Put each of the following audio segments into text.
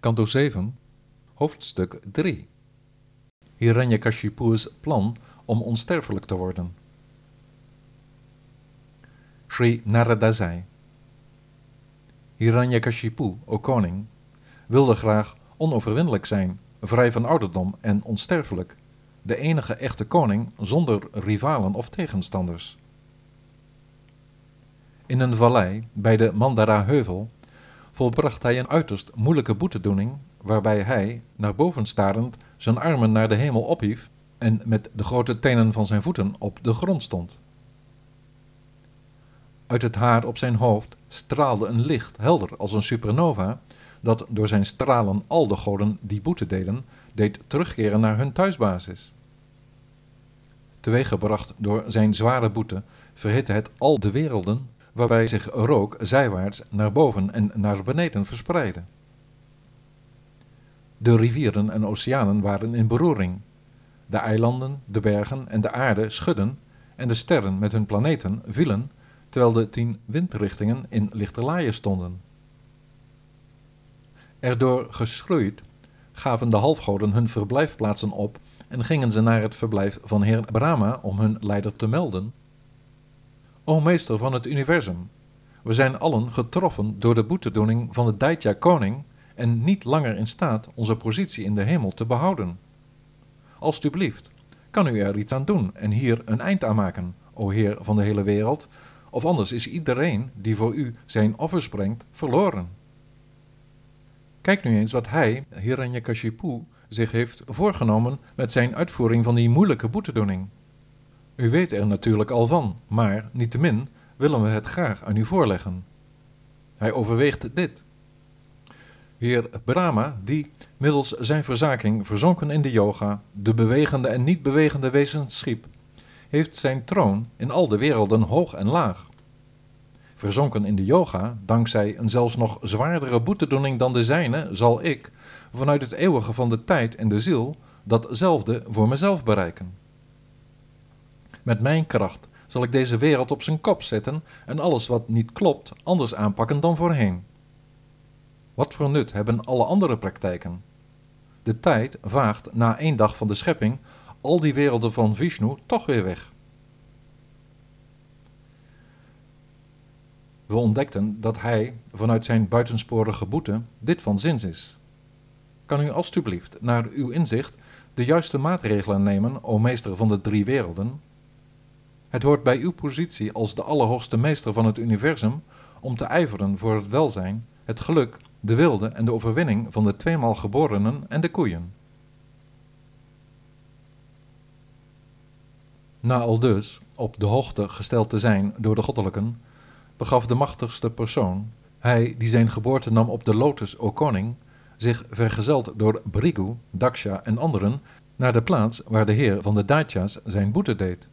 Kanto 7, hoofdstuk 3. Hiranyakashipu's plan om onsterfelijk te worden. Sri Narada zei: Hiranyakashipu, o koning, wilde graag onoverwinnelijk zijn, vrij van ouderdom en onsterfelijk, de enige echte koning zonder rivalen of tegenstanders. In een vallei bij de Mandara-heuvel volbracht hij een uiterst moeilijke boetedoening, waarbij hij, naar boven starend, zijn armen naar de hemel ophief en met de grote tenen van zijn voeten op de grond stond. Uit het haar op zijn hoofd straalde een licht, helder als een supernova, dat door zijn stralen al de goden die boete deden, deed terugkeren naar hun thuisbasis. Teweeggebracht door zijn zware boete verhitte het al de werelden waarbij zich rook zijwaarts naar boven en naar beneden verspreidde. De rivieren en oceanen waren in beroering. De eilanden, de bergen en de aarde schudden en de sterren met hun planeten vielen, terwijl de tien windrichtingen in lichterlaaien stonden. Erdoor geschroeid gaven de halfgoden hun verblijfplaatsen op en gingen ze naar het verblijf van heer Brahma om hun leider te melden O meester van het universum, we zijn allen getroffen door de boetedoening van de Daitya-koning en niet langer in staat onze positie in de hemel te behouden. Alsjeblieft, kan u er iets aan doen en hier een eind aan maken, o Heer van de hele wereld, of anders is iedereen die voor u zijn offers brengt verloren. Kijk nu eens wat hij, Hiranyakashipu, zich heeft voorgenomen met zijn uitvoering van die moeilijke boetedoening. U weet er natuurlijk al van, maar niettemin willen we het graag aan u voorleggen. Hij overweegt dit. Heer Brahma, die middels zijn verzaking verzonken in de yoga, de bewegende en niet bewegende wezens schiep, heeft zijn troon in al de werelden hoog en laag. Verzonken in de yoga, dankzij een zelfs nog zwaardere boetedoening dan de zijne, zal ik, vanuit het eeuwige van de tijd en de ziel, datzelfde voor mezelf bereiken. Met mijn kracht zal ik deze wereld op zijn kop zetten en alles wat niet klopt anders aanpakken dan voorheen. Wat voor nut hebben alle andere praktijken? De tijd vaagt na één dag van de schepping al die werelden van Vishnu toch weer weg. We ontdekten dat hij, vanuit zijn buitensporige boete, dit van zins is. Kan u alstublieft, naar uw inzicht, de juiste maatregelen nemen, o meester van de drie werelden, het hoort bij uw positie als de allerhoogste meester van het universum om te ijveren voor het welzijn, het geluk, de wilde en de overwinning van de tweemaal geborenen en de koeien. Na al dus op de hoogte gesteld te zijn door de goddelijken, begaf de machtigste persoon, hij die zijn geboorte nam op de lotus, o koning, zich vergezeld door Brigu, Daksha en anderen, naar de plaats waar de heer van de Daitya's zijn boete deed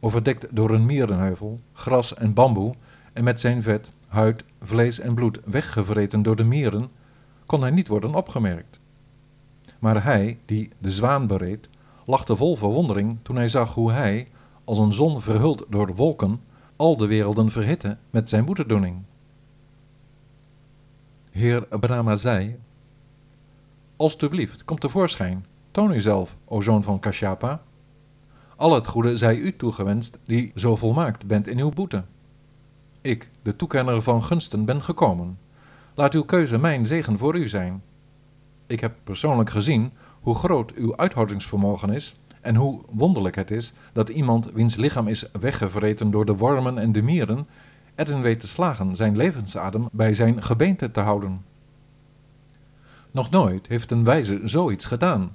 overdekt door een mierenheuvel, gras en bamboe, en met zijn vet, huid, vlees en bloed weggevreten door de mieren, kon hij niet worden opgemerkt. Maar hij, die de zwaan bereed, lachte vol verwondering toen hij zag hoe hij, als een zon verhuld door wolken, al de werelden verhitte met zijn boetedoening. Heer Brahma zei, Alsjeblieft, kom tevoorschijn, toon uzelf, o zoon van Kashyapa. Al het goede zij u toegewenst, die zo volmaakt bent in uw boete. Ik, de toekenner van gunsten, ben gekomen. Laat uw keuze mijn zegen voor u zijn. Ik heb persoonlijk gezien hoe groot uw uithoudingsvermogen is en hoe wonderlijk het is dat iemand wiens lichaam is weggevreten door de wormen en de mieren, erin weet te slagen zijn levensadem bij zijn gebeente te houden. Nog nooit heeft een wijze zoiets gedaan,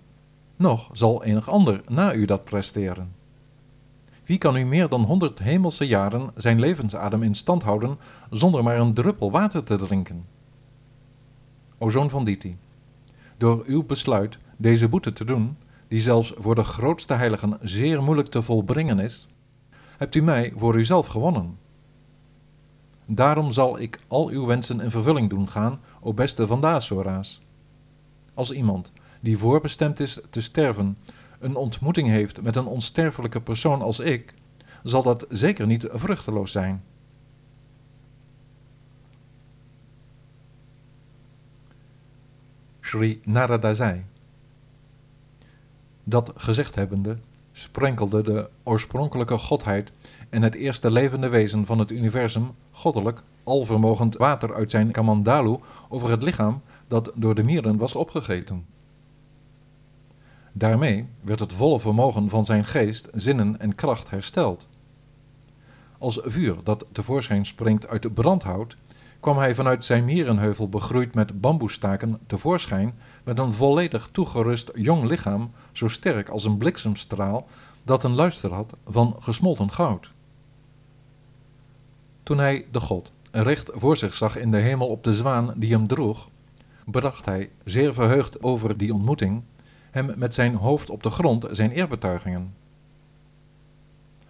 nog zal enig ander na u dat presteren. Wie kan u meer dan honderd hemelse jaren zijn levensadem in stand houden zonder maar een druppel water te drinken? O zoon van Diti, door uw besluit deze boete te doen, die zelfs voor de grootste heiligen zeer moeilijk te volbrengen is, hebt u mij voor uzelf gewonnen. Daarom zal ik al uw wensen in vervulling doen gaan, o beste van Dasora's. Als iemand die voorbestemd is te sterven, een ontmoeting heeft met een onsterfelijke persoon als ik, zal dat zeker niet vruchteloos zijn. Sri Narada zei. Dat gezegd hebbende, sprenkelde de oorspronkelijke godheid en het eerste levende wezen van het universum goddelijk, alvermogend water uit zijn kamandalu over het lichaam dat door de mieren was opgegeten. Daarmee werd het volle vermogen van zijn geest, zinnen en kracht hersteld. Als vuur dat tevoorschijn springt uit brandhout, kwam hij vanuit zijn mierenheuvel begroeid met bamboestaken tevoorschijn met een volledig toegerust jong lichaam, zo sterk als een bliksemstraal, dat een luister had van gesmolten goud. Toen hij de god recht voor zich zag in de hemel op de zwaan die hem droeg, bracht hij, zeer verheugd over die ontmoeting, hem met zijn hoofd op de grond zijn eerbetuigingen.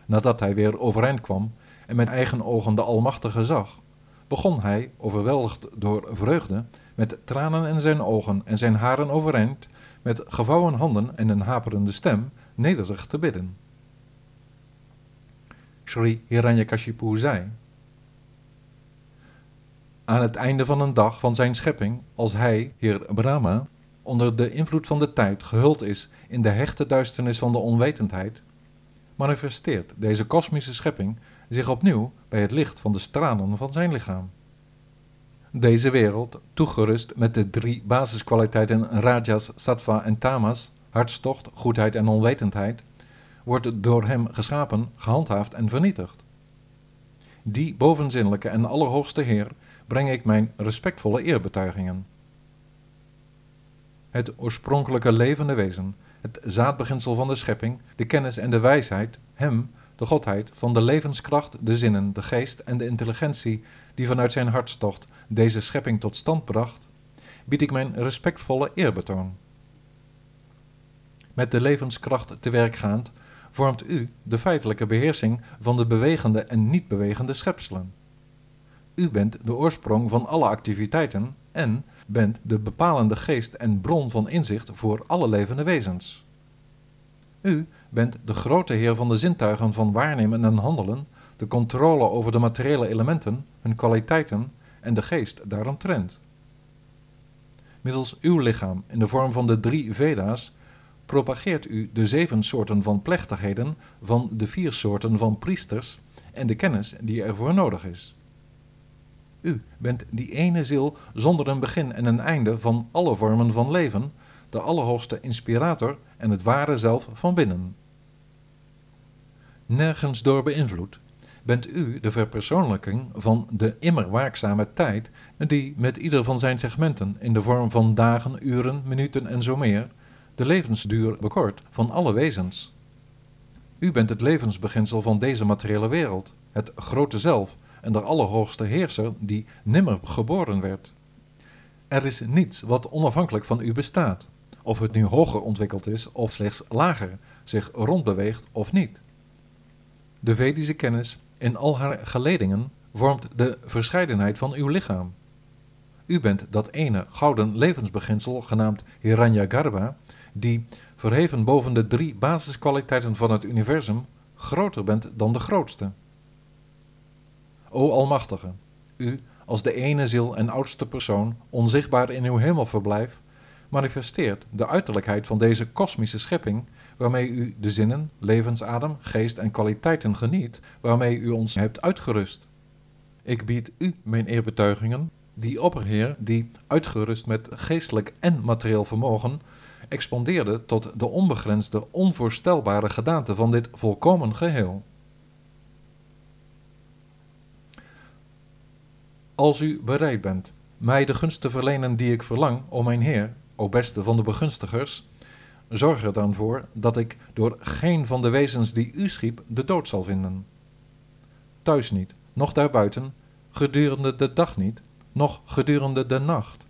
Nadat hij weer overeind kwam en met eigen ogen de Almachtige zag, begon hij, overweldigd door vreugde, met tranen in zijn ogen en zijn haren overeind, met gevouwen handen en een haperende stem, nederig te bidden. Sri Hiranyakashipu zei, aan het einde van een dag van zijn schepping, als hij, Heer Brahma, onder de invloed van de tijd gehuld is in de hechte duisternis van de onwetendheid, manifesteert deze kosmische schepping zich opnieuw bij het licht van de stralen van zijn lichaam. Deze wereld, toegerust met de drie basiskwaliteiten rajas, sattva en tamas, hartstocht, goedheid en onwetendheid, wordt door hem geschapen, gehandhaafd en vernietigd. Die bovenzinnelijke en allerhoogste Heer breng ik mijn respectvolle eerbetuigingen. Het oorspronkelijke levende wezen, het zaadbeginsel van de schepping, de kennis en de wijsheid, hem, de godheid, van de levenskracht, de zinnen, de geest en de intelligentie die vanuit zijn hartstocht deze schepping tot stand bracht, bied ik mijn respectvolle eerbetoon. Met de levenskracht te werk gaand, vormt u de feitelijke beheersing van de bewegende en niet bewegende schepselen. U bent de oorsprong van alle activiteiten en bent de bepalende geest en bron van inzicht voor alle levende wezens. U bent de grote heer van de zintuigen van waarnemen en handelen, de controle over de materiële elementen, hun kwaliteiten en de geest daaromtrent. Middels uw lichaam in de vorm van de drie Veda's propageert u de zeven soorten van plechtigheden van de vier soorten van priesters en de kennis die ervoor nodig is. U bent die ene ziel zonder een begin en een einde van alle vormen van leven, de allerhoogste inspirator en het ware zelf van binnen. Nergens door beïnvloed, bent u de verpersoonlijking van de immer waakzame tijd, die met ieder van zijn segmenten in de vorm van dagen, uren, minuten en zo meer, de levensduur bekort van alle wezens. U bent het levensbeginsel van deze materiële wereld, het grote zelf en de allerhoogste heerser die nimmer geboren werd. Er is niets wat onafhankelijk van u bestaat, of het nu hoger ontwikkeld is of slechts lager, zich rondbeweegt of niet. De Vedische kennis in al haar geledingen vormt de verscheidenheid van uw lichaam. U bent dat ene gouden levensbeginsel genaamd Hiranyagarbha, die, verheven boven de drie basiskwaliteiten van het universum, groter bent dan de grootste. O Almachtige, u als de ene ziel en oudste persoon, onzichtbaar in uw hemelverblijf, manifesteert de uiterlijkheid van deze kosmische schepping, waarmee u de zinnen, levensadem, geest en kwaliteiten geniet, waarmee u ons hebt uitgerust. Ik bied u mijn eerbetuigingen, die opperheer die, uitgerust met geestelijk en materieel vermogen, expandeerde tot de onbegrensde, onvoorstelbare gedaante van dit volkomen geheel. Als u bereid bent mij de gunst te verlenen die ik verlang, o mijn Heer, o beste van de begunstigers, zorg er dan voor dat ik door geen van de wezens die u schiep de dood zal vinden. Thuis niet, noch daarbuiten, gedurende de dag niet, noch gedurende de nacht,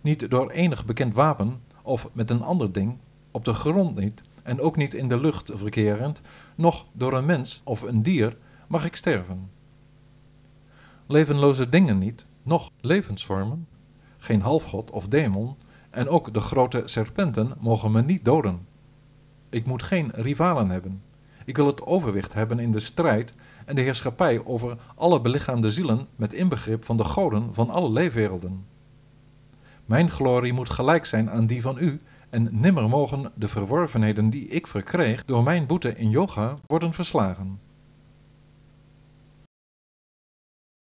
niet door enig bekend wapen of met een ander ding, op de grond niet en ook niet in de lucht verkerend, noch door een mens of een dier mag ik sterven. Levenloze dingen niet, noch levensvormen, geen halfgod of demon, en ook de grote serpenten mogen me niet doden. Ik moet geen rivalen hebben. Ik wil het overwicht hebben in de strijd en de heerschappij over alle belichaamde zielen met inbegrip van de goden van alle leefwerelden. Mijn glorie moet gelijk zijn aan die van u, en nimmer mogen de verworvenheden die ik verkreeg door mijn boete in yoga worden verslagen.